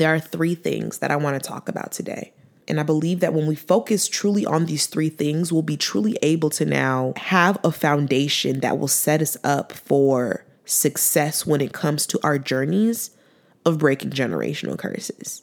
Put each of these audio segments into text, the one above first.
there are three things that I want to talk about today. And I believe that when we focus truly on these three things, we'll be truly able to now have a foundation that will set us up for success when it comes to our journeys of breaking generational curses.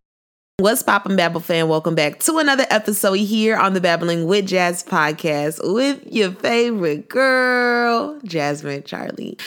What's poppin', Babble fan? Welcome back to another episode here on the Babbling with Jazz podcast with your favorite girl, Jasmine Charlie.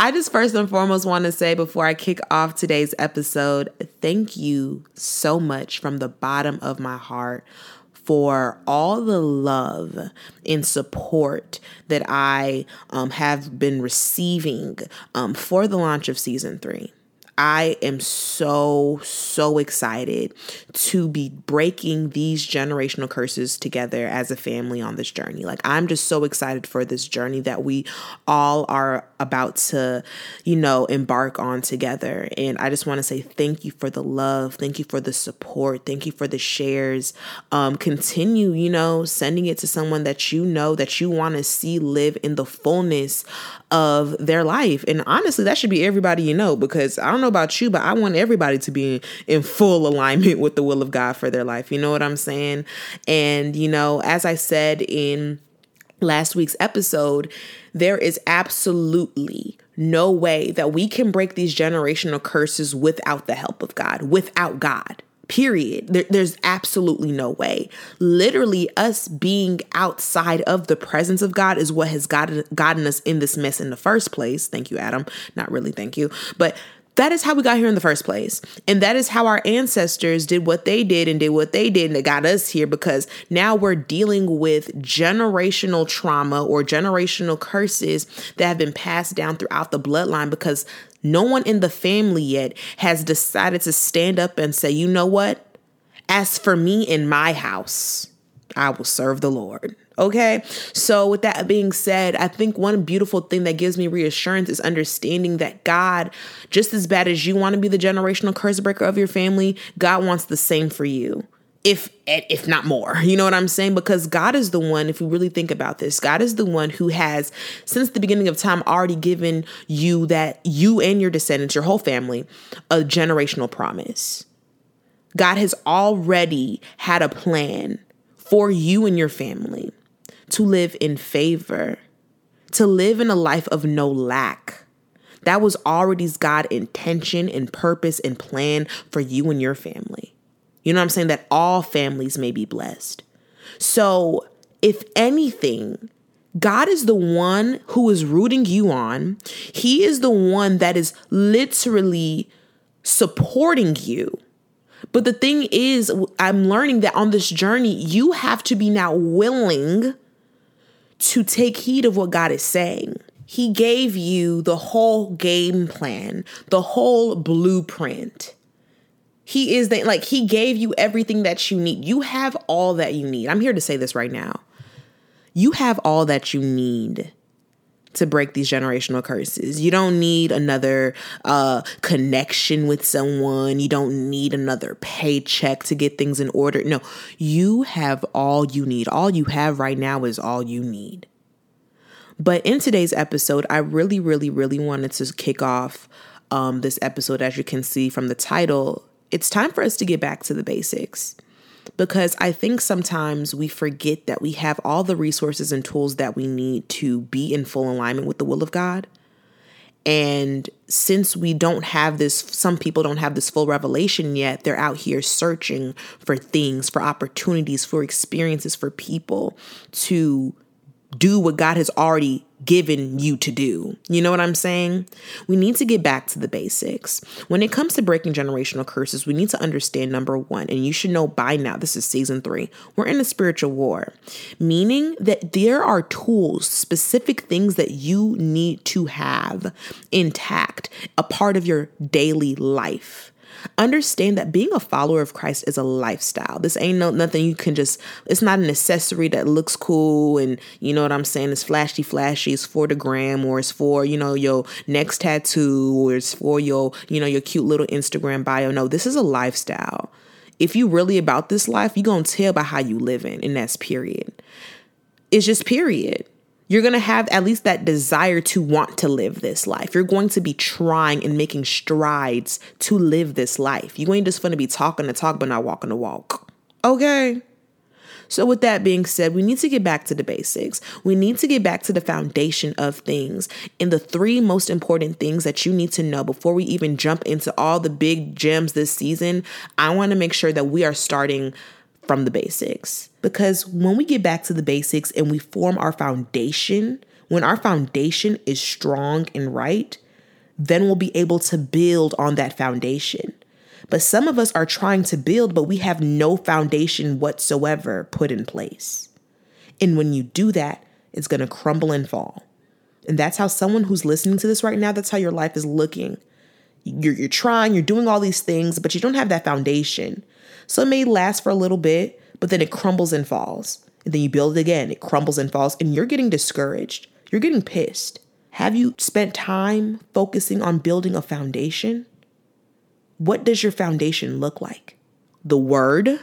I just first and foremost want to say before I kick off today's episode, thank you so much from the bottom of my heart for all the love and support that I um, have been receiving um, for the launch of season three. I am so, so excited to be breaking these generational curses together as a family on this journey. Like, I'm just so excited for this journey that we all are about to, you know, embark on together. And I just want to say thank you for the love. Thank you for the support. Thank you for the shares. Um, continue, you know, sending it to someone that you know that you want to see live in the fullness of their life. And honestly, that should be everybody you know because I don't know about you, but I want everybody to be in full alignment with the will of God for their life. You know what I'm saying? And, you know, as I said in last week's episode, there is absolutely no way that we can break these generational curses without the help of God, without God. Period. There, there's absolutely no way. Literally, us being outside of the presence of God is what has gotten, gotten us in this mess in the first place. Thank you, Adam. Not really, thank you. But that is how we got here in the first place. And that is how our ancestors did what they did and did what they did and it got us here because now we're dealing with generational trauma or generational curses that have been passed down throughout the bloodline because no one in the family yet has decided to stand up and say, you know what? As for me in my house, I will serve the Lord. Okay. So, with that being said, I think one beautiful thing that gives me reassurance is understanding that God, just as bad as you want to be the generational curse breaker of your family, God wants the same for you. If if not more. You know what I'm saying? Because God is the one, if we really think about this, God is the one who has, since the beginning of time, already given you that you and your descendants, your whole family, a generational promise. God has already had a plan for you and your family to live in favor, to live in a life of no lack. That was already God's intention and purpose and plan for you and your family. You know what I'm saying? That all families may be blessed. So, if anything, God is the one who is rooting you on. He is the one that is literally supporting you. But the thing is, I'm learning that on this journey, you have to be now willing to take heed of what God is saying. He gave you the whole game plan, the whole blueprint. He is the, like, He gave you everything that you need. You have all that you need. I'm here to say this right now. You have all that you need to break these generational curses. You don't need another uh, connection with someone. You don't need another paycheck to get things in order. No, you have all you need. All you have right now is all you need. But in today's episode, I really, really, really wanted to kick off um, this episode, as you can see from the title. It's time for us to get back to the basics because I think sometimes we forget that we have all the resources and tools that we need to be in full alignment with the will of God. And since we don't have this, some people don't have this full revelation yet, they're out here searching for things, for opportunities, for experiences, for people to do what God has already given you to do. You know what I'm saying? We need to get back to the basics. When it comes to breaking generational curses, we need to understand number one, and you should know by now, this is season three, we're in a spiritual war, meaning that there are tools, specific things that you need to have intact, a part of your daily life Understand that being a follower of Christ is a lifestyle. This ain't no nothing you can just it's not an accessory that looks cool and you know what I'm saying, it's flashy flashy, it's for the gram or it's for, you know, your next tattoo or it's for your, you know, your cute little Instagram bio. No, this is a lifestyle. If you really about this life, you're gonna tell by how you living, and that's period. It's just period you're going to have at least that desire to want to live this life. You're going to be trying and making strides to live this life. You ain't just going to be talking the talk, but not walking the walk. Okay. So, with that being said, we need to get back to the basics. We need to get back to the foundation of things. And the three most important things that you need to know before we even jump into all the big gems this season, I want to make sure that we are starting from the basics. Because when we get back to the basics and we form our foundation, when our foundation is strong and right, then we'll be able to build on that foundation. But some of us are trying to build, but we have no foundation whatsoever put in place. And when you do that, it's going to crumble and fall. And that's how someone who's listening to this right now, that's how your life is looking. You're, you're trying, you're doing all these things, but you don't have that foundation. So it may last for a little bit, but then it crumbles and falls. And then you build it again, it crumbles and falls, and you're getting discouraged. You're getting pissed. Have you spent time focusing on building a foundation? What does your foundation look like? The word,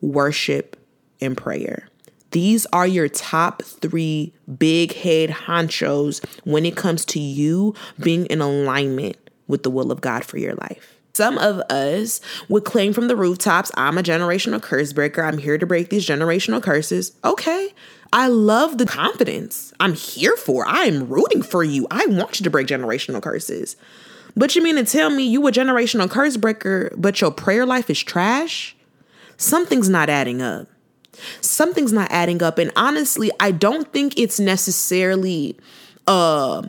worship, and prayer. These are your top three big head honchos when it comes to you being in alignment with the will of God for your life. Some of us would claim from the rooftops, I'm a generational curse breaker. I'm here to break these generational curses. Okay. I love the confidence. I'm here for. I am rooting for you. I want you to break generational curses. But you mean to tell me you a generational curse breaker, but your prayer life is trash? Something's not adding up. Something's not adding up. And honestly, I don't think it's necessarily uh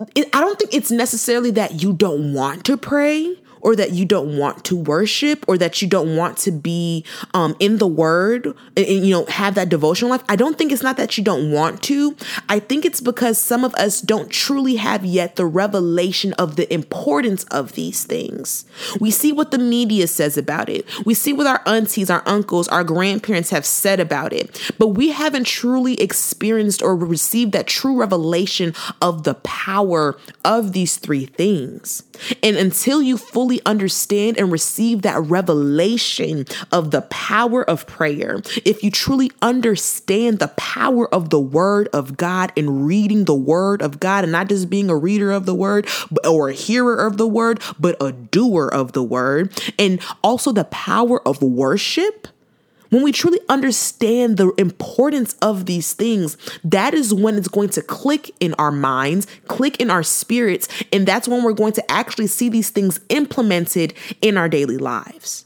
I don't think it's necessarily that you don't want to pray or that you don't want to worship or that you don't want to be um, in the word and, and, you know have that devotional life i don't think it's not that you don't want to. I think it's because some of us don't truly have yet the revelation of the importance of these things. We see what the media says about it. We see what our aunties our uncles our grandparents have said about it. But we haven't truly experienced or received that true revelation of the power of these three things. And until you fully understand and receive that revelation of the power of prayer, if you truly understand the power of the word of God and reading the word of God and not just being a reader of the word or a hearer of the word, but a doer of the word, and also the power of worship when we truly understand the importance of these things, that is when it's going to click in our minds, click in our spirits, and that's when we're going to actually see these things implemented in our daily lives.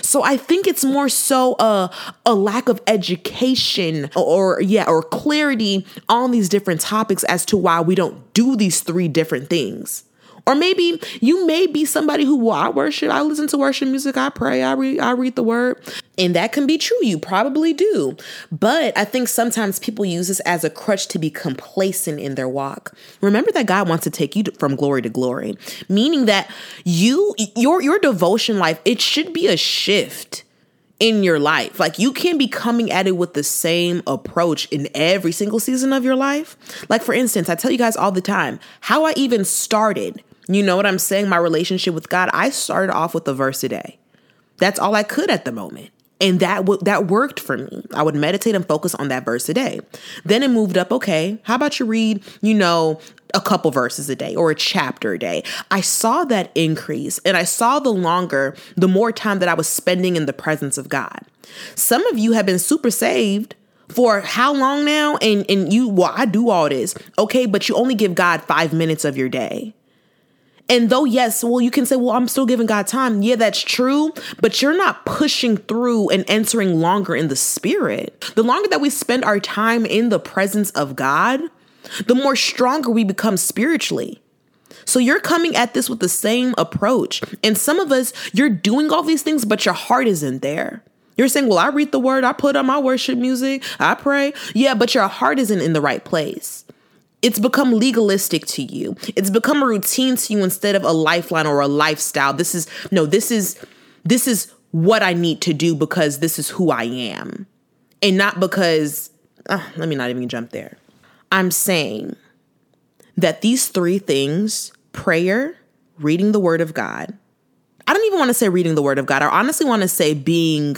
So I think it's more so a, a lack of education or, or yeah, or clarity on these different topics as to why we don't do these three different things. Or maybe you may be somebody who, well, I worship, I listen to worship music, I pray, I read, I read the word. And that can be true. You probably do. But I think sometimes people use this as a crutch to be complacent in their walk. Remember that God wants to take you from glory to glory, meaning that you, your, your devotion life, it should be a shift in your life. Like you can't be coming at it with the same approach in every single season of your life. Like for instance, I tell you guys all the time how I even started you know what I'm saying? My relationship with God, I started off with a verse a day. That's all I could at the moment. And that w- that worked for me. I would meditate and focus on that verse a day. Then it moved up, okay, how about you read, you know, a couple verses a day or a chapter a day. I saw that increase and I saw the longer, the more time that I was spending in the presence of God. Some of you have been super saved for how long now? And and you well, I do all this. Okay, but you only give God 5 minutes of your day. And though, yes, well, you can say, well, I'm still giving God time. Yeah, that's true. But you're not pushing through and entering longer in the spirit. The longer that we spend our time in the presence of God, the more stronger we become spiritually. So you're coming at this with the same approach. And some of us, you're doing all these things, but your heart isn't there. You're saying, well, I read the word, I put on my worship music, I pray. Yeah, but your heart isn't in the right place. It's become legalistic to you. It's become a routine to you instead of a lifeline or a lifestyle. This is no, this is this is what I need to do because this is who I am. And not because uh, let me not even jump there. I'm saying that these three things, prayer, reading the word of God. I don't even want to say reading the word of God. I honestly want to say being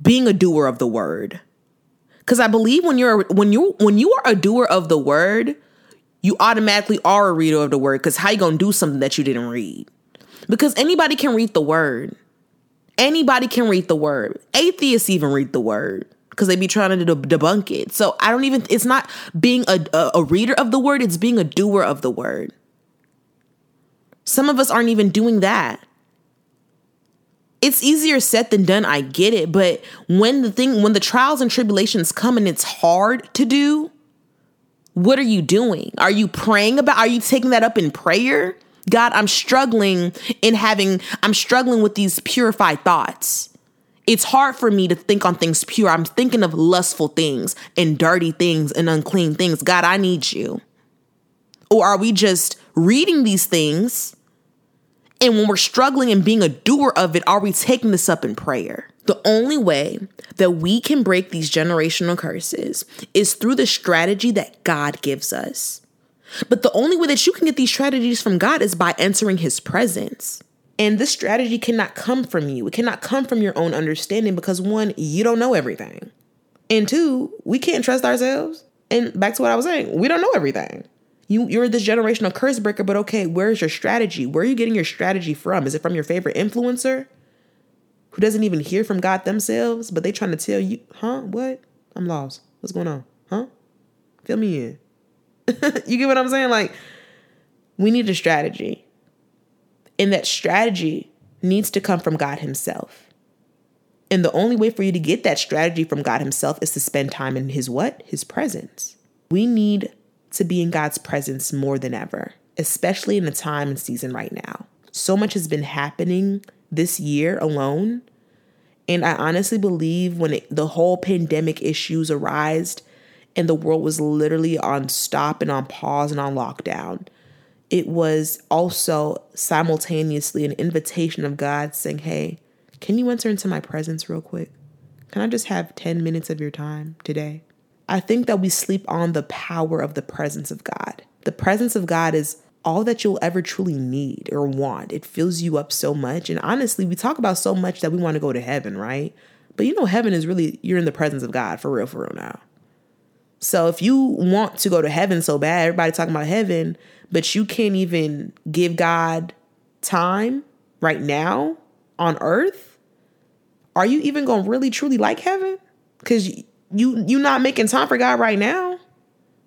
being a doer of the word because I believe when you're when you when you are a doer of the word, you automatically are a reader of the word. Because how you gonna do something that you didn't read? Because anybody can read the word. Anybody can read the word. Atheists even read the word because they be trying to debunk it. So I don't even. It's not being a, a, a reader of the word. It's being a doer of the word. Some of us aren't even doing that it's easier said than done. I get it. But when the thing, when the trials and tribulations come and it's hard to do, what are you doing? Are you praying about, are you taking that up in prayer? God, I'm struggling in having, I'm struggling with these purified thoughts. It's hard for me to think on things pure. I'm thinking of lustful things and dirty things and unclean things. God, I need you. Or are we just reading these things and when we're struggling and being a doer of it, are we taking this up in prayer? The only way that we can break these generational curses is through the strategy that God gives us. But the only way that you can get these strategies from God is by entering his presence. And this strategy cannot come from you. It cannot come from your own understanding because one, you don't know everything. And two, we can't trust ourselves. And back to what I was saying, we don't know everything. You you're this generational curse breaker, but okay, where's your strategy? Where are you getting your strategy from? Is it from your favorite influencer who doesn't even hear from God themselves, but they trying to tell you, huh? What? I'm lost. What's going on? Huh? Fill me in. you get what I'm saying? Like, we need a strategy. And that strategy needs to come from God Himself. And the only way for you to get that strategy from God Himself is to spend time in His what? His presence. We need to be in God's presence more than ever, especially in the time and season right now. So much has been happening this year alone. And I honestly believe when it, the whole pandemic issues arose and the world was literally on stop and on pause and on lockdown, it was also simultaneously an invitation of God saying, Hey, can you enter into my presence real quick? Can I just have 10 minutes of your time today? I think that we sleep on the power of the presence of God. The presence of God is all that you'll ever truly need or want. It fills you up so much. And honestly, we talk about so much that we want to go to heaven, right? But you know, heaven is really, you're in the presence of God for real, for real now. So if you want to go to heaven so bad, everybody talking about heaven, but you can't even give God time right now on earth, are you even going to really truly like heaven? Because you you not making time for God right now,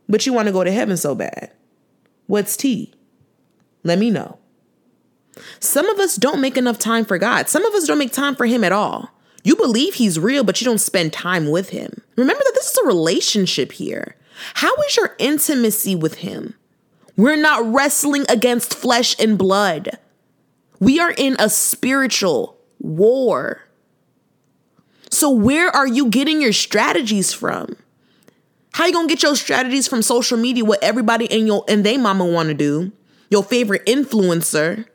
but you want to go to heaven so bad. What's T? Let me know. Some of us don't make enough time for God. Some of us don't make time for him at all. You believe he's real, but you don't spend time with him. Remember that this is a relationship here. How is your intimacy with him? We're not wrestling against flesh and blood. We are in a spiritual war. So where are you getting your strategies from? How you gonna get your strategies from social media? What everybody and your and they mama want to do, your favorite influencer,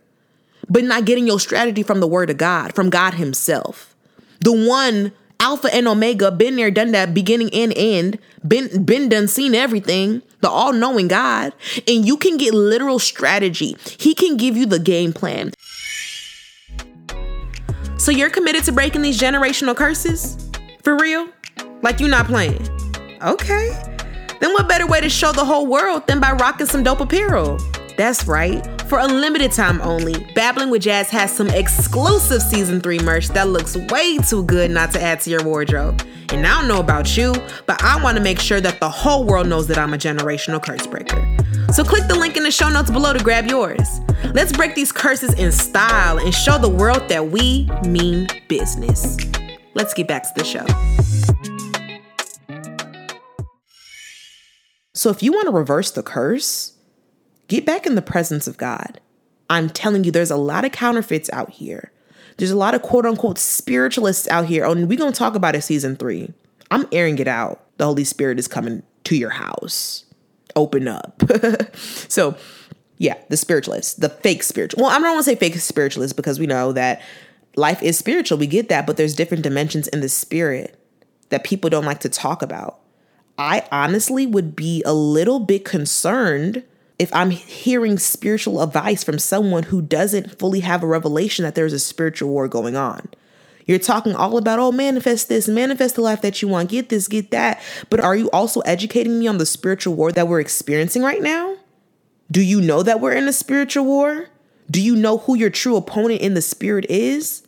but not getting your strategy from the Word of God, from God Himself, the one Alpha and Omega, been there, done that, beginning and end, been been done, seen everything, the all-knowing God, and you can get literal strategy. He can give you the game plan. So you're committed to breaking these generational curses? For real? Like you're not playing? Okay. Then what better way to show the whole world than by rocking some dope apparel? That's right. For a limited time only, Babbling with Jazz has some exclusive season 3 merch that looks way too good not to add to your wardrobe. And I don't know about you, but I want to make sure that the whole world knows that I'm a generational curse breaker. So click the link in the show notes below to grab yours. Let's break these curses in style and show the world that we mean business. Let's get back to the show. So, if you want to reverse the curse, get back in the presence of God. I'm telling you, there's a lot of counterfeits out here. There's a lot of quote unquote spiritualists out here. And we're going to talk about it season three. I'm airing it out. The Holy Spirit is coming to your house. Open up. so, yeah, the spiritualist, the fake spiritual. Well, I'm not going to say fake spiritualist because we know that life is spiritual. We get that, but there's different dimensions in the spirit that people don't like to talk about. I honestly would be a little bit concerned if I'm hearing spiritual advice from someone who doesn't fully have a revelation that there's a spiritual war going on. You're talking all about, oh, manifest this, manifest the life that you want, get this, get that. But are you also educating me on the spiritual war that we're experiencing right now? Do you know that we're in a spiritual war? Do you know who your true opponent in the spirit is?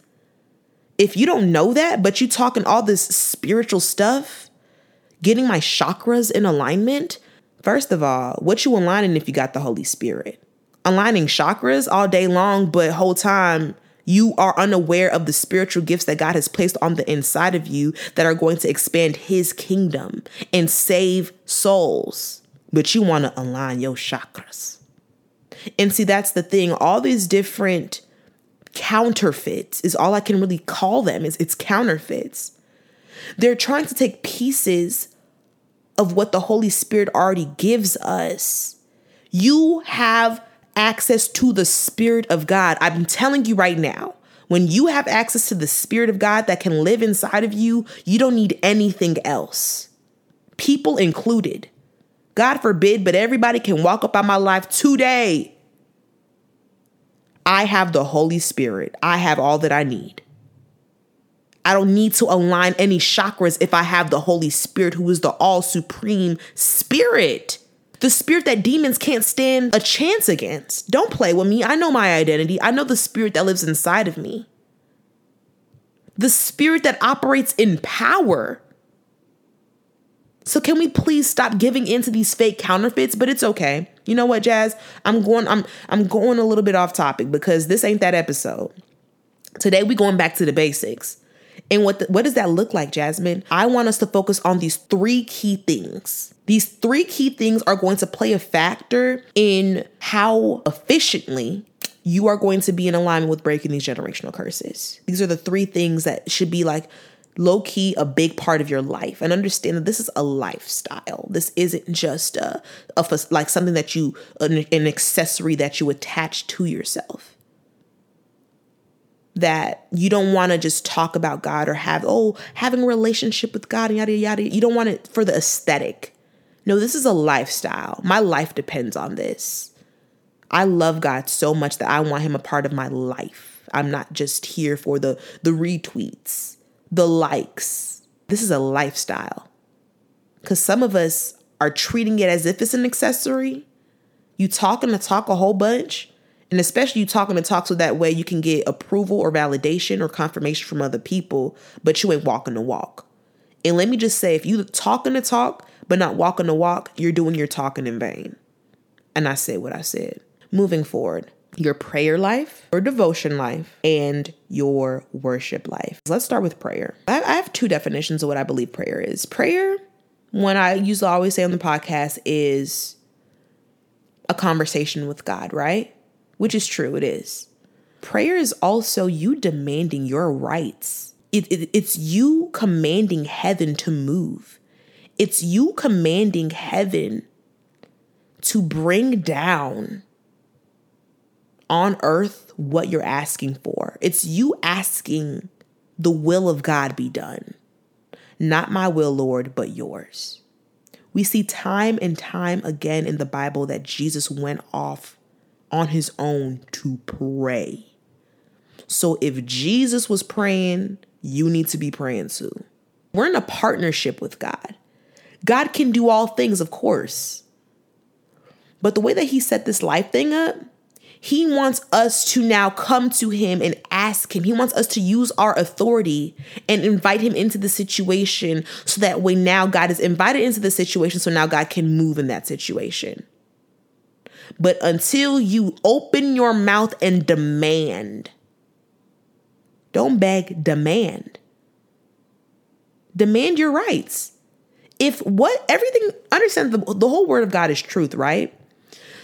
If you don't know that, but you're talking all this spiritual stuff, getting my chakras in alignment, first of all, what you aligning if you got the Holy Spirit? Aligning chakras all day long, but whole time you are unaware of the spiritual gifts that God has placed on the inside of you that are going to expand his kingdom and save souls. But you want to align your chakras. And see, that's the thing. All these different counterfeits is all I can really call them. Is it's counterfeits. They're trying to take pieces of what the Holy Spirit already gives us. You have access to the Spirit of God. I'm telling you right now, when you have access to the Spirit of God that can live inside of you, you don't need anything else, people included. God forbid, but everybody can walk up on my life today. I have the Holy Spirit. I have all that I need. I don't need to align any chakras if I have the Holy Spirit, who is the all supreme spirit. The spirit that demons can't stand a chance against. Don't play with me. I know my identity. I know the spirit that lives inside of me. The spirit that operates in power. So can we please stop giving into these fake counterfeits? But it's okay. You know what, Jazz? I'm going I'm I'm going a little bit off topic because this ain't that episode. Today we going back to the basics. And what the, what does that look like, Jasmine? I want us to focus on these three key things. These three key things are going to play a factor in how efficiently you are going to be in alignment with breaking these generational curses. These are the three things that should be like low key a big part of your life and understand that this is a lifestyle. This isn't just a, a like something that you an, an accessory that you attach to yourself that you don't want to just talk about God or have, oh, having a relationship with God yada, yada. You don't want it for the aesthetic. No, this is a lifestyle. My life depends on this. I love God so much that I want him a part of my life. I'm not just here for the the retweets, the likes. This is a lifestyle. Cuz some of us are treating it as if it's an accessory. You talking to talk a whole bunch, and especially you talking to talk so that way you can get approval or validation or confirmation from other people, but you ain't walking the walk. And let me just say, if you talking to talk but not walking the walk, you're doing your talking in vain. And I said what I said. Moving forward, your prayer life, your devotion life, and your worship life. Let's start with prayer. I have two definitions of what I believe prayer is. Prayer, when I usually always say on the podcast, is a conversation with God, right? Which is true, it is. Prayer is also you demanding your rights. It, it, it's you commanding heaven to move. It's you commanding heaven to bring down on earth what you're asking for. It's you asking the will of God be done. Not my will, Lord, but yours. We see time and time again in the Bible that Jesus went off on his own to pray. So if Jesus was praying, you need to be praying too. We're in a partnership with God. God can do all things, of course. But the way that he set this life thing up, he wants us to now come to him and ask him. He wants us to use our authority and invite him into the situation so that way now God is invited into the situation so now God can move in that situation. But until you open your mouth and demand, don't beg, demand. Demand your rights. If what everything, understand the, the whole word of God is truth, right?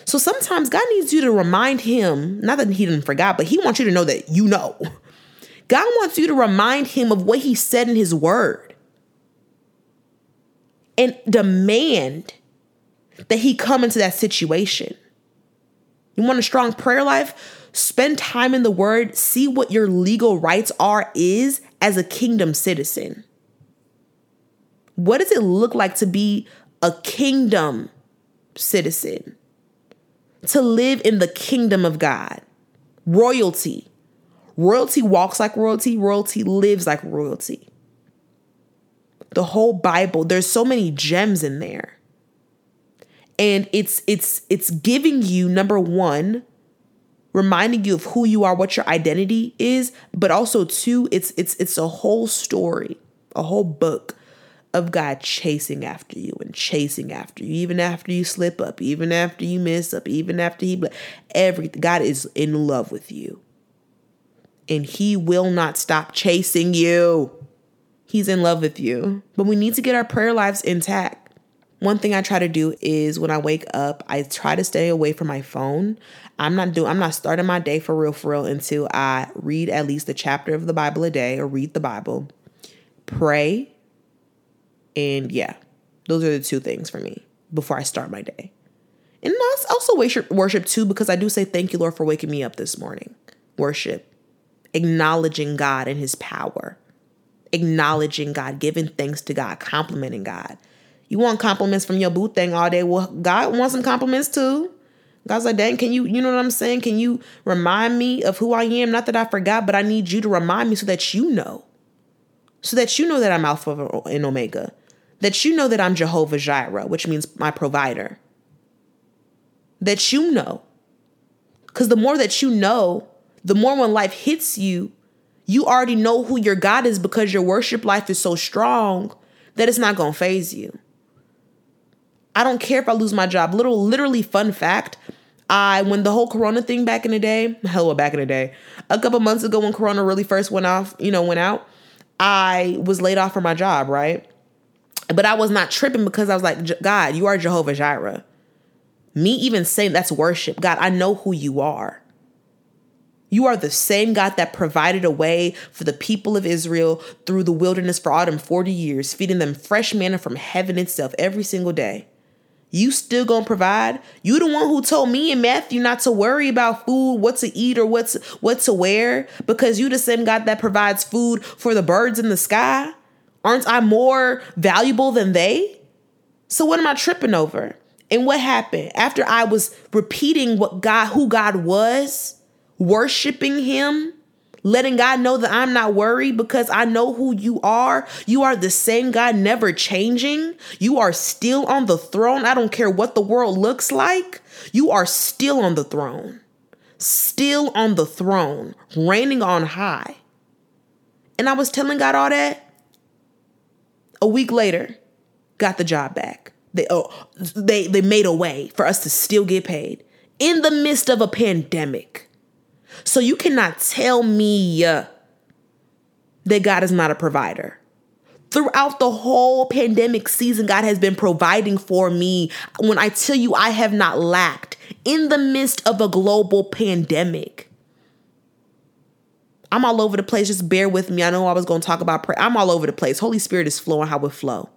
So sometimes God needs you to remind him, not that he didn't forget, but he wants you to know that you know. God wants you to remind him of what he said in his word and demand that he come into that situation. You want a strong prayer life? Spend time in the word, see what your legal rights are is as a kingdom citizen. What does it look like to be a kingdom citizen? To live in the kingdom of God. Royalty. Royalty walks like royalty, royalty lives like royalty. The whole Bible, there's so many gems in there and it's it's it's giving you number 1 reminding you of who you are what your identity is but also two it's it's it's a whole story a whole book of God chasing after you and chasing after you even after you slip up even after you mess up even after he every God is in love with you. And he will not stop chasing you. He's in love with you. But we need to get our prayer lives intact one thing I try to do is when I wake up, I try to stay away from my phone. I'm not doing I'm not starting my day for real for real until I read at least a chapter of the Bible a day or read the Bible, pray, and yeah. Those are the two things for me before I start my day. And I also worship worship too because I do say thank you Lord for waking me up this morning. Worship acknowledging God and his power. Acknowledging God, giving thanks to God, complimenting God you want compliments from your boo thing all day. Well, God wants some compliments too. God's like, dang, can you, you know what I'm saying? Can you remind me of who I am? Not that I forgot, but I need you to remind me so that you know. So that you know that I'm Alpha and Omega. That you know that I'm Jehovah Jireh, which means my provider. That you know. Because the more that you know, the more when life hits you, you already know who your God is because your worship life is so strong that it's not going to phase you. I don't care if I lose my job. Little, literally, fun fact. I when the whole Corona thing back in the day, hell, back in the day, a couple months ago when Corona really first went off, you know, went out, I was laid off from my job, right? But I was not tripping because I was like, God, you are Jehovah Jireh. Me even saying that's worship. God, I know who you are. You are the same God that provided a way for the people of Israel through the wilderness for autumn 40 years, feeding them fresh manna from heaven itself every single day you still gonna provide. You the one who told me and Matthew not to worry about food, what to eat or what's what to wear, because you the same God that provides food for the birds in the sky. Aren't I more valuable than they? So what am I tripping over? And what happened after I was repeating what God, who God was, worshiping Him? Letting God know that I'm not worried because I know who you are. You are the same God, never changing. You are still on the throne. I don't care what the world looks like. You are still on the throne, still on the throne, reigning on high. And I was telling God all that. A week later, got the job back. They oh, they they made a way for us to still get paid in the midst of a pandemic. So you cannot tell me that God is not a provider. Throughout the whole pandemic season, God has been providing for me. When I tell you I have not lacked in the midst of a global pandemic. I'm all over the place. Just bear with me. I know I was going to talk about prayer. I'm all over the place. Holy Spirit is flowing how it flow.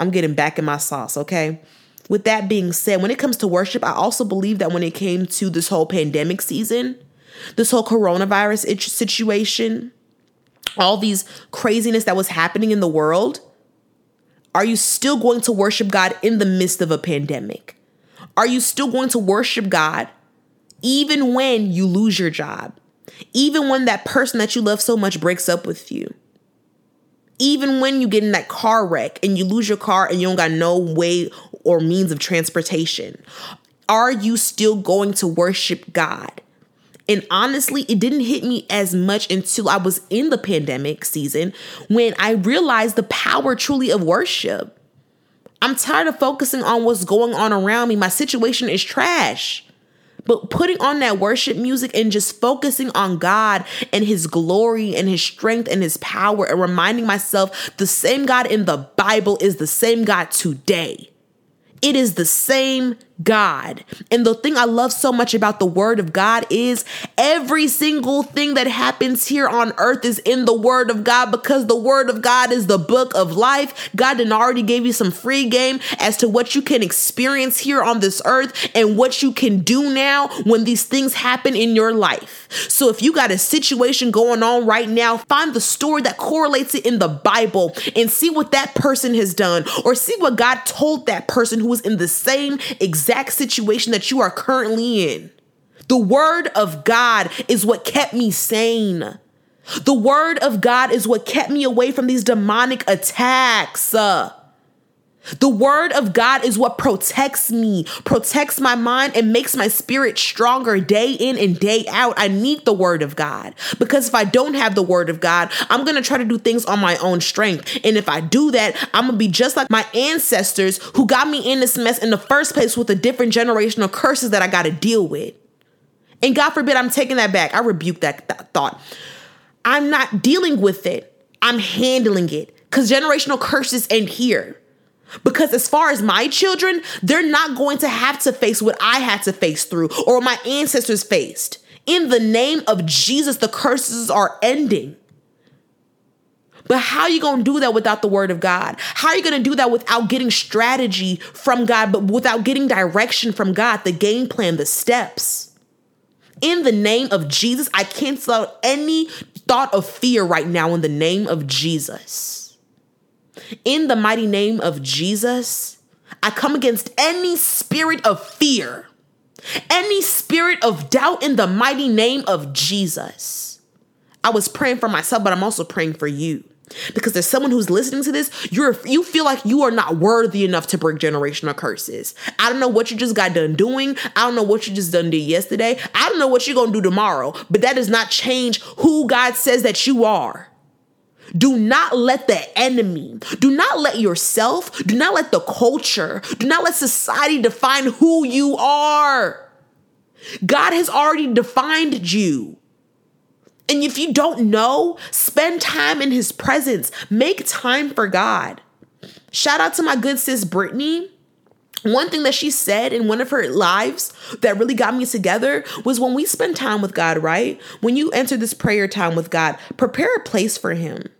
I'm getting back in my sauce, okay? With that being said, when it comes to worship, I also believe that when it came to this whole pandemic season, this whole coronavirus situation, all these craziness that was happening in the world, are you still going to worship God in the midst of a pandemic? Are you still going to worship God even when you lose your job? Even when that person that you love so much breaks up with you? Even when you get in that car wreck and you lose your car and you don't got no way or means of transportation? Are you still going to worship God? And honestly, it didn't hit me as much until I was in the pandemic season when I realized the power truly of worship. I'm tired of focusing on what's going on around me. My situation is trash. But putting on that worship music and just focusing on God and His glory and His strength and His power and reminding myself the same God in the Bible is the same God today. It is the same God. And the thing I love so much about the word of God is every single thing that happens here on earth is in the word of God because the word of God is the book of life. God didn't already gave you some free game as to what you can experience here on this earth and what you can do now when these things happen in your life. So if you got a situation going on right now, find the story that correlates it in the Bible and see what that person has done or see what God told that person who was in the same exact situation that you are currently in. The word of God is what kept me sane. The word of God is what kept me away from these demonic attacks. Uh, the word of God is what protects me, protects my mind, and makes my spirit stronger day in and day out. I need the word of God because if I don't have the word of God, I'm going to try to do things on my own strength. And if I do that, I'm going to be just like my ancestors who got me in this mess in the first place with the different generational curses that I got to deal with. And God forbid, I'm taking that back. I rebuke that th- thought. I'm not dealing with it, I'm handling it because generational curses end here. Because as far as my children, they're not going to have to face what I had to face through or my ancestors faced. In the name of Jesus, the curses are ending. But how are you going to do that without the word of God? How are you going to do that without getting strategy from God, but without getting direction from God, the game plan, the steps? In the name of Jesus, I cancel out any thought of fear right now in the name of Jesus. In the mighty name of Jesus, I come against any spirit of fear, any spirit of doubt in the mighty name of Jesus. I was praying for myself, but I'm also praying for you. Because there's someone who's listening to this, you're you feel like you are not worthy enough to break generational curses. I don't know what you just got done doing. I don't know what you just done did yesterday. I don't know what you're gonna do tomorrow, but that does not change who God says that you are. Do not let the enemy, do not let yourself, do not let the culture, do not let society define who you are. God has already defined you. And if you don't know, spend time in his presence. Make time for God. Shout out to my good sis Brittany. One thing that she said in one of her lives that really got me together was when we spend time with God, right? When you enter this prayer time with God, prepare a place for him.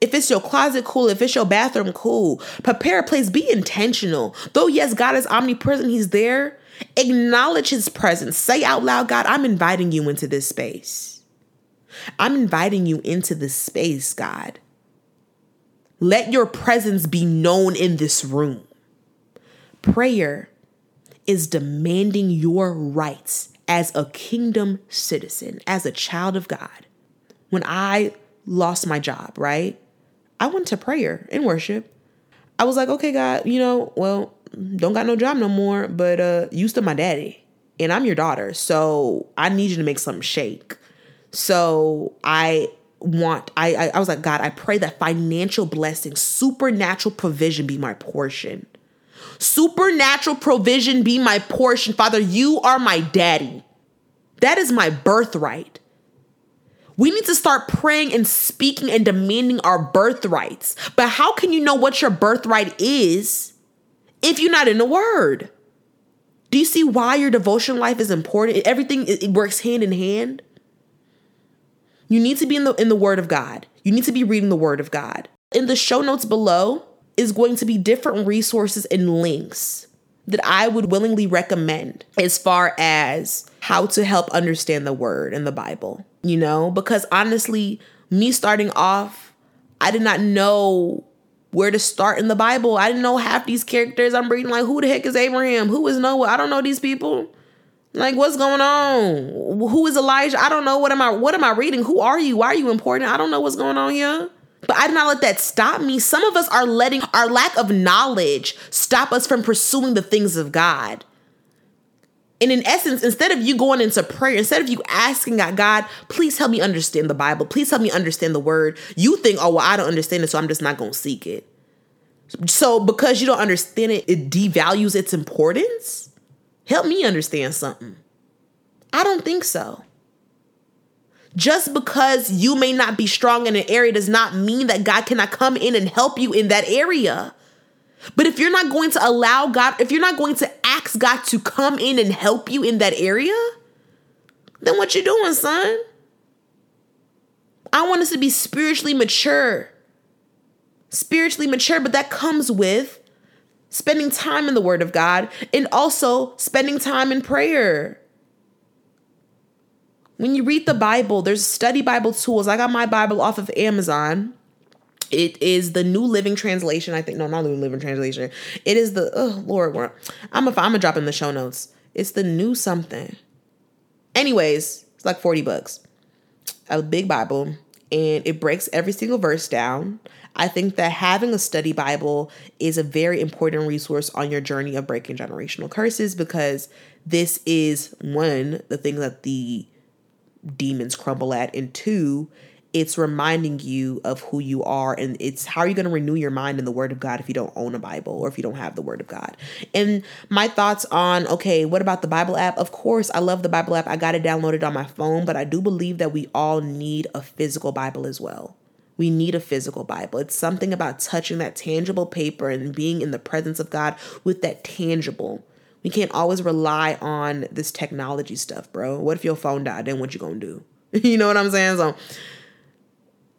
If it's your closet, cool. If it's your bathroom, cool. Prepare a place. Be intentional. Though, yes, God is omnipresent, He's there. Acknowledge His presence. Say out loud, God, I'm inviting you into this space. I'm inviting you into this space, God. Let your presence be known in this room. Prayer is demanding your rights as a kingdom citizen, as a child of God. When I lost my job, right? I went to prayer and worship. I was like, okay, God, you know, well, don't got no job no more, but uh, you still my daddy, and I'm your daughter, so I need you to make something shake. So I want, I, I, I was like, God, I pray that financial blessing, supernatural provision be my portion. Supernatural provision be my portion. Father, you are my daddy. That is my birthright. We need to start praying and speaking and demanding our birthrights. But how can you know what your birthright is if you're not in the word? Do you see why your devotion life is important? Everything it works hand in hand. You need to be in the in the word of God. You need to be reading the word of God. In the show notes below is going to be different resources and links that I would willingly recommend as far as how to help understand the word and the Bible you know, because honestly, me starting off, I did not know where to start in the Bible. I didn't know half these characters I'm reading. Like, who the heck is Abraham? Who is Noah? I don't know these people. Like, what's going on? Who is Elijah? I don't know. What am I? What am I reading? Who are you? Why are you important? I don't know what's going on here. But I did not let that stop me. Some of us are letting our lack of knowledge stop us from pursuing the things of God. And in essence, instead of you going into prayer, instead of you asking God, God, please help me understand the Bible, please help me understand the word, you think, oh, well, I don't understand it, so I'm just not going to seek it. So because you don't understand it, it devalues its importance? Help me understand something. I don't think so. Just because you may not be strong in an area does not mean that God cannot come in and help you in that area. But if you're not going to allow God, if you're not going to ask God to come in and help you in that area, then what you doing, son? I want us to be spiritually mature. Spiritually mature, but that comes with spending time in the Word of God and also spending time in prayer. When you read the Bible, there's study Bible tools. I got my Bible off of Amazon. It is the New Living Translation. I think no, not New Living Translation. It is the oh Lord, I'm a, I'm gonna drop in the show notes. It's the new something. Anyways, it's like 40 bucks. A big Bible, and it breaks every single verse down. I think that having a study Bible is a very important resource on your journey of breaking generational curses because this is one, the thing that the demons crumble at, and two, it's reminding you of who you are and it's how are you going to renew your mind in the word of god if you don't own a bible or if you don't have the word of god and my thoughts on okay what about the bible app of course i love the bible app i got it downloaded on my phone but i do believe that we all need a physical bible as well we need a physical Bible. It's something about touching that tangible paper and being in the presence of God with that tangible. We can't always rely on this technology stuff, bro. What if your phone died? Then what you gonna do? you know what I'm saying? So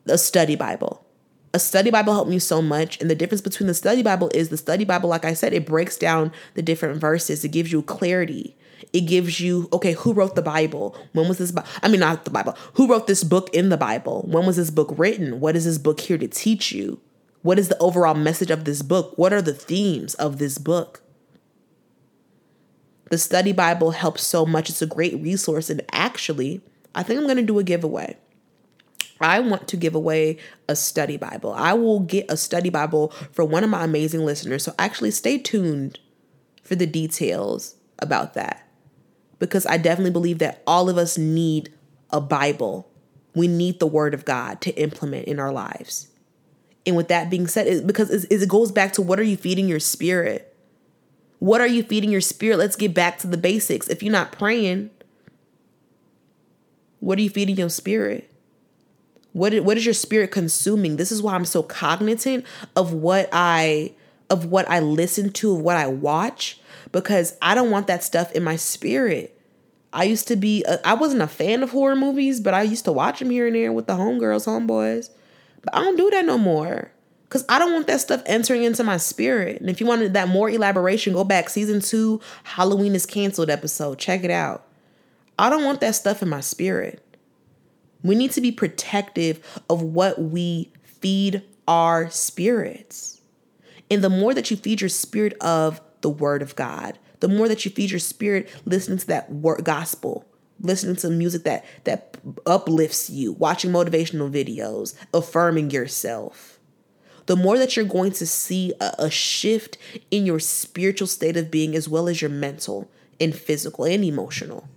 a study Bible. A study Bible helped me so much. And the difference between the study Bible is the study Bible, like I said, it breaks down the different verses. It gives you clarity. It gives you, okay, who wrote the Bible? When was this? Bi- I mean, not the Bible. Who wrote this book in the Bible? When was this book written? What is this book here to teach you? What is the overall message of this book? What are the themes of this book? The study Bible helps so much. It's a great resource. And actually, I think I'm going to do a giveaway. I want to give away a study Bible. I will get a study Bible for one of my amazing listeners. So actually stay tuned for the details about that. Because I definitely believe that all of us need a Bible. We need the word of God to implement in our lives. And with that being said, it, because it goes back to what are you feeding your spirit? What are you feeding your spirit? Let's get back to the basics. If you're not praying, what are you feeding your spirit? What is, what is your spirit consuming? This is why I'm so cognizant of what I of what I listen to, of what I watch, because I don't want that stuff in my spirit. I used to be a, I wasn't a fan of horror movies, but I used to watch them here and there with the homegirls, homeboys. But I don't do that no more. Cause I don't want that stuff entering into my spirit. And if you wanted that more elaboration, go back season two, Halloween is canceled episode. Check it out. I don't want that stuff in my spirit. We need to be protective of what we feed our spirits. And the more that you feed your spirit of the word of God, the more that you feed your spirit listening to that word gospel, listening to music that that uplifts you, watching motivational videos, affirming yourself. The more that you're going to see a, a shift in your spiritual state of being as well as your mental and physical and emotional.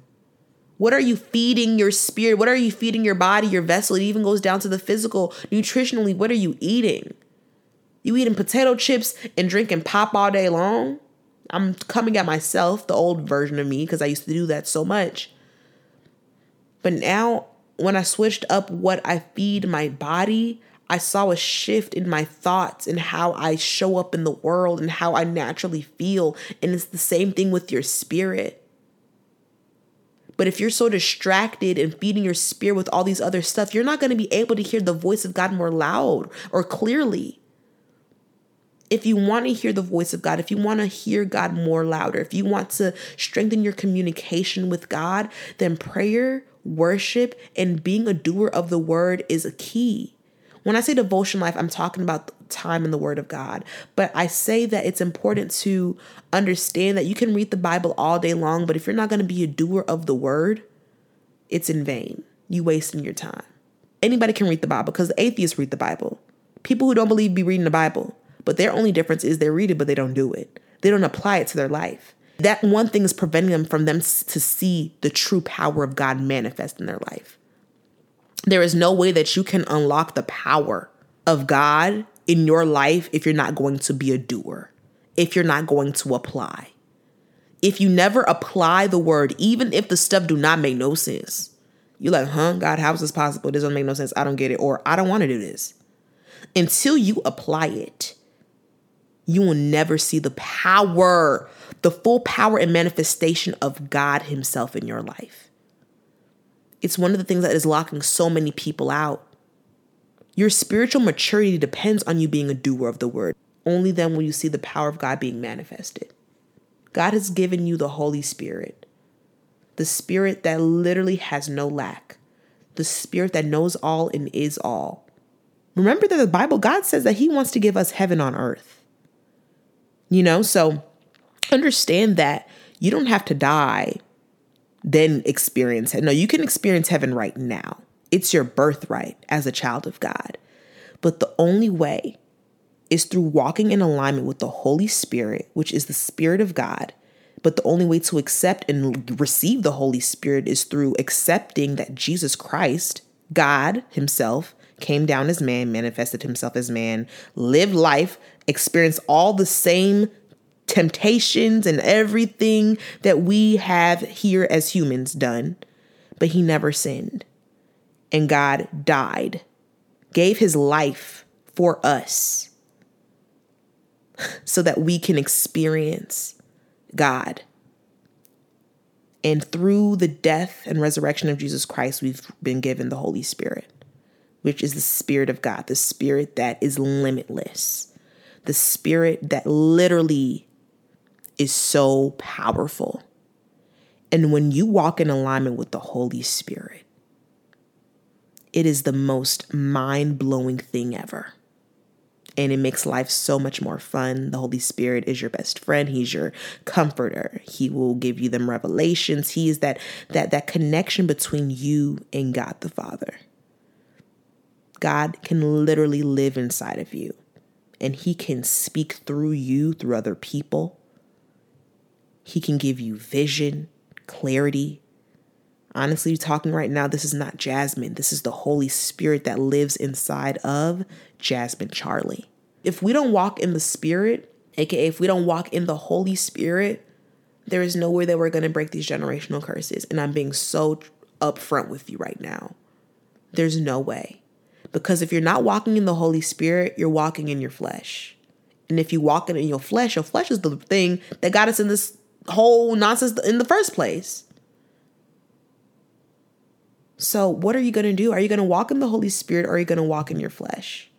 What are you feeding your spirit? What are you feeding your body, your vessel? It even goes down to the physical. Nutritionally, what are you eating? You eating potato chips and drinking pop all day long? I'm coming at myself, the old version of me, because I used to do that so much. But now, when I switched up what I feed my body, I saw a shift in my thoughts and how I show up in the world and how I naturally feel. And it's the same thing with your spirit. But if you're so distracted and feeding your spirit with all these other stuff, you're not going to be able to hear the voice of God more loud or clearly. If you want to hear the voice of God, if you want to hear God more louder, if you want to strengthen your communication with God, then prayer, worship, and being a doer of the word is a key. When I say devotion life, I'm talking about time in the Word of God. But I say that it's important to understand that you can read the Bible all day long, but if you're not going to be a doer of the Word, it's in vain. You wasting your time. Anybody can read the Bible because the atheists read the Bible. People who don't believe be reading the Bible, but their only difference is they read it, but they don't do it. They don't apply it to their life. That one thing is preventing them from them to see the true power of God manifest in their life. There is no way that you can unlock the power of God in your life if you're not going to be a doer, if you're not going to apply. If you never apply the word, even if the stuff do not make no sense, you're like, huh, God, how is this possible? This doesn't make no sense. I don't get it. Or I don't want to do this. Until you apply it, you will never see the power, the full power and manifestation of God Himself in your life. It's one of the things that is locking so many people out. Your spiritual maturity depends on you being a doer of the word. Only then will you see the power of God being manifested. God has given you the Holy Spirit, the Spirit that literally has no lack, the Spirit that knows all and is all. Remember that the Bible, God says that He wants to give us heaven on earth. You know, so understand that you don't have to die, then experience it. No, you can experience heaven right now. It's your birthright as a child of God. But the only way is through walking in alignment with the Holy Spirit, which is the Spirit of God. But the only way to accept and receive the Holy Spirit is through accepting that Jesus Christ, God Himself, came down as man, manifested Himself as man, lived life, experienced all the same temptations and everything that we have here as humans done, but He never sinned. And God died, gave His life for us so that we can experience God. And through the death and resurrection of Jesus Christ, we've been given the Holy Spirit, which is the Spirit of God, the Spirit that is limitless, the Spirit that literally is so powerful. And when you walk in alignment with the Holy Spirit, it is the most mind blowing thing ever and it makes life so much more fun. The Holy Spirit is your best friend. He's your comforter. He will give you them revelations. He is that that that connection between you and God the Father. God can literally live inside of you and he can speak through you through other people. He can give you vision, clarity. Honestly, talking right now, this is not Jasmine. This is the Holy Spirit that lives inside of Jasmine Charlie. If we don't walk in the Spirit, aka if we don't walk in the Holy Spirit, there is no way that we're going to break these generational curses. And I'm being so upfront with you right now. There's no way. Because if you're not walking in the Holy Spirit, you're walking in your flesh. And if you walk in your flesh, your flesh is the thing that got us in this whole nonsense in the first place. So, what are you going to do? Are you going to walk in the Holy Spirit or are you going to walk in your flesh?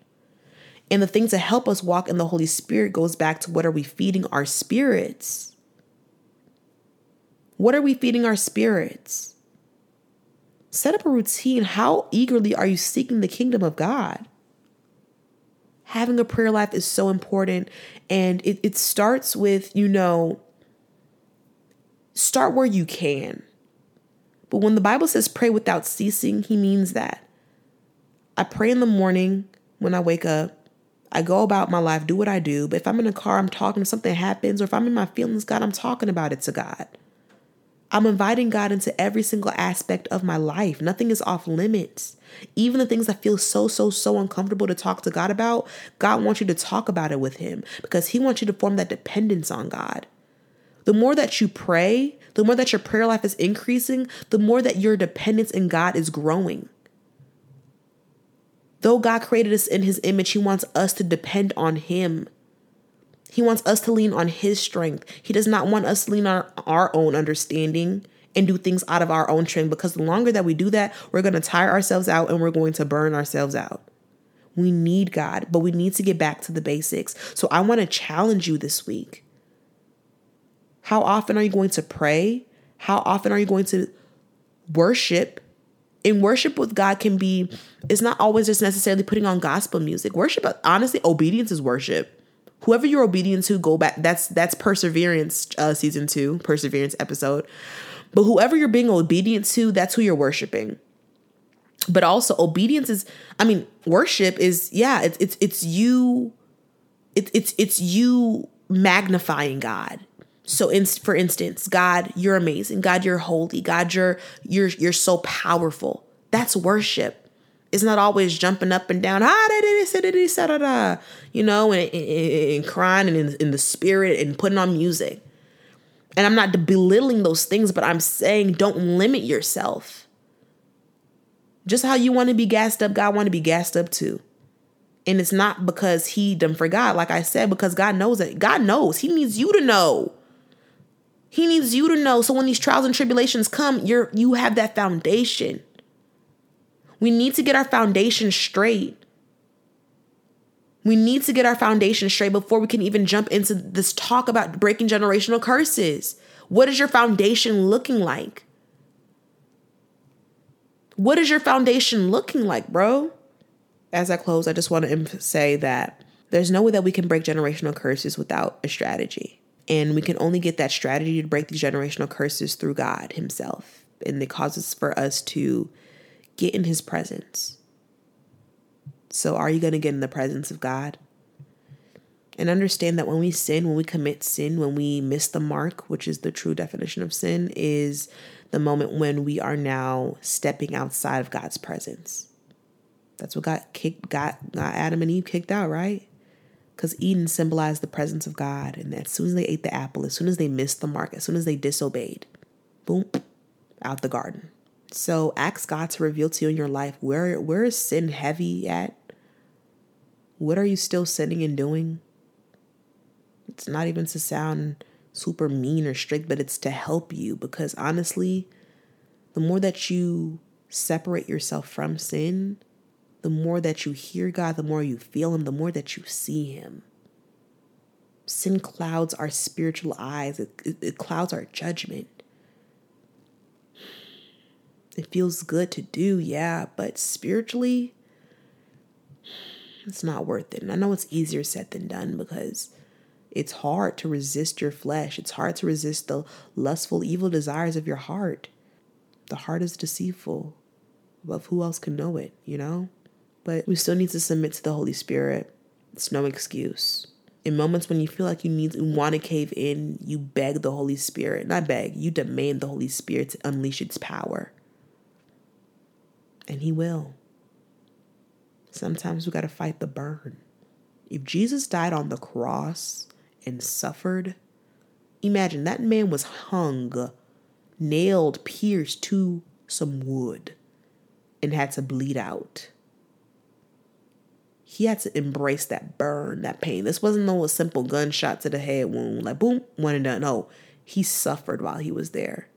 And the thing to help us walk in the Holy Spirit goes back to what are we feeding our spirits? What are we feeding our spirits? Set up a routine. How eagerly are you seeking the kingdom of God? Having a prayer life is so important. And it, it starts with, you know, start where you can. But when the Bible says pray without ceasing, he means that. I pray in the morning when I wake up. I go about my life, do what I do. But if I'm in a car, I'm talking, if something happens, or if I'm in my feelings, God, I'm talking about it to God. I'm inviting God into every single aspect of my life. Nothing is off limits. Even the things that feel so, so, so uncomfortable to talk to God about, God wants you to talk about it with Him because He wants you to form that dependence on God. The more that you pray, the more that your prayer life is increasing, the more that your dependence in God is growing. Though God created us in his image, he wants us to depend on him. He wants us to lean on his strength. He does not want us to lean on our own understanding and do things out of our own strength because the longer that we do that, we're going to tire ourselves out and we're going to burn ourselves out. We need God, but we need to get back to the basics. So I want to challenge you this week. How often are you going to pray? How often are you going to worship And worship with God can be it's not always just necessarily putting on gospel music. Worship honestly obedience is worship. Whoever you're obedient to go back that's that's perseverance uh, season 2, perseverance episode. But whoever you're being obedient to, that's who you're worshiping. But also obedience is I mean worship is yeah, it's it's it's you it's it's it's you magnifying God so in, for instance, God, you're amazing. God, you're holy. God, you're you're you're so powerful. That's worship. It's not always jumping up and down, ah, you know, and, and, and crying and in, in the spirit and putting on music. And I'm not belittling those things, but I'm saying don't limit yourself. Just how you want to be gassed up, God want to be gassed up too. And it's not because he done forgot, like I said, because God knows it. God knows. He needs you to know. He needs you to know. So when these trials and tribulations come, you're you have that foundation. We need to get our foundation straight. We need to get our foundation straight before we can even jump into this talk about breaking generational curses. What is your foundation looking like? What is your foundation looking like, bro? As I close, I just want to say that there's no way that we can break generational curses without a strategy. And we can only get that strategy to break these generational curses through God Himself. And it causes for us to get in His presence. So, are you going to get in the presence of God? And understand that when we sin, when we commit sin, when we miss the mark, which is the true definition of sin, is the moment when we are now stepping outside of God's presence. That's what got kicked, got, got Adam and Eve kicked out, right? Because Eden symbolized the presence of God. And as soon as they ate the apple, as soon as they missed the mark, as soon as they disobeyed, boom, out the garden. So ask God to reveal to you in your life where where is sin heavy at? What are you still sinning and doing? It's not even to sound super mean or strict, but it's to help you because honestly, the more that you separate yourself from sin, the more that you hear God, the more you feel Him, the more that you see Him. Sin clouds our spiritual eyes, it, it, it clouds our judgment. It feels good to do, yeah, but spiritually, it's not worth it. And I know it's easier said than done because it's hard to resist your flesh. It's hard to resist the lustful, evil desires of your heart. The heart is deceitful. But who else can know it, you know? But we still need to submit to the Holy Spirit. It's no excuse. In moments when you feel like you need you want to cave in, you beg the Holy Spirit. Not beg, you demand the Holy Spirit to unleash its power. And he will. Sometimes we got to fight the burn. If Jesus died on the cross and suffered, imagine that man was hung, nailed, pierced to some wood, and had to bleed out he had to embrace that burn, that pain. This wasn't no simple gunshot to the head wound, like boom, one and done. No, he suffered while he was there.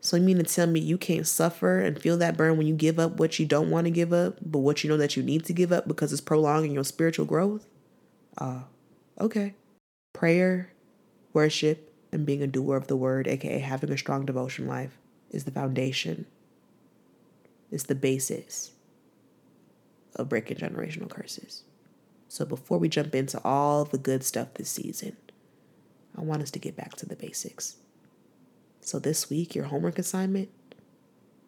So you mean to tell me you can't suffer and feel that burn when you give up what you don't want to give up, but what you know that you need to give up because it's prolonging your spiritual growth? Uh, okay. Prayer, worship, and being a doer of the word, aka having a strong devotion life, is the foundation. It's the basis of breaking generational curses. So before we jump into all the good stuff this season, I want us to get back to the basics. So this week, your homework assignment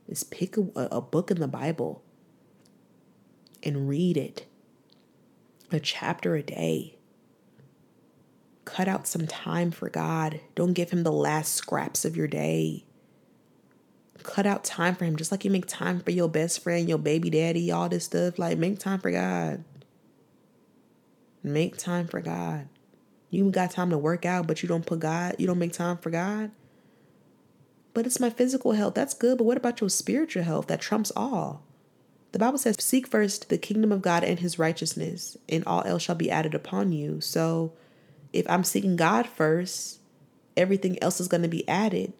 is pick a, a book in the Bible and read it, a chapter a day. Cut out some time for God. Don't give Him the last scraps of your day cut out time for him, just like you make time for your best friend, your baby daddy, all this stuff. Like, make time for God. Make time for God. You got time to work out, but you don't put God, you don't make time for God. But it's my physical health. That's good. But what about your spiritual health? That trumps all. The Bible says, Seek first the kingdom of God and his righteousness, and all else shall be added upon you. So if I'm seeking God first, everything else is going to be added.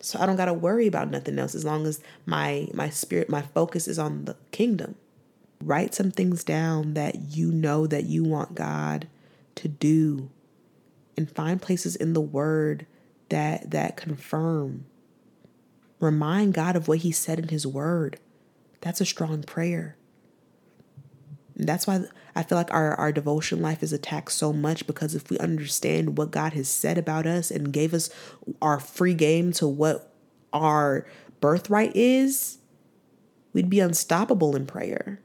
So I don't got to worry about nothing else as long as my my spirit, my focus is on the kingdom. Write some things down that you know that you want God to do and find places in the word that that confirm. Remind God of what he said in his word. That's a strong prayer. That's why I feel like our, our devotion life is attacked so much because if we understand what God has said about us and gave us our free game to what our birthright is, we'd be unstoppable in prayer.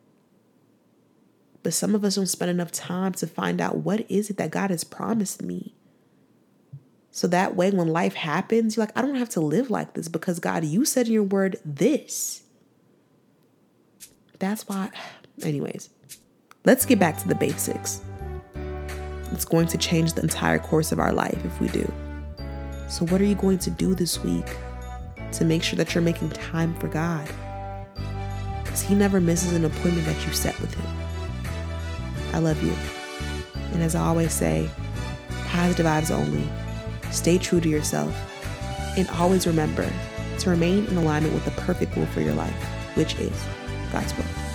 But some of us don't spend enough time to find out what is it that God has promised me. So that way, when life happens, you're like, I don't have to live like this because God, you said in your word this. That's why, anyways, Let's get back to the basics. It's going to change the entire course of our life if we do. So, what are you going to do this week to make sure that you're making time for God? Because He never misses an appointment that you set with Him. I love you. And as I always say, positive vibes only. Stay true to yourself. And always remember to remain in alignment with the perfect will for your life, which is God's will.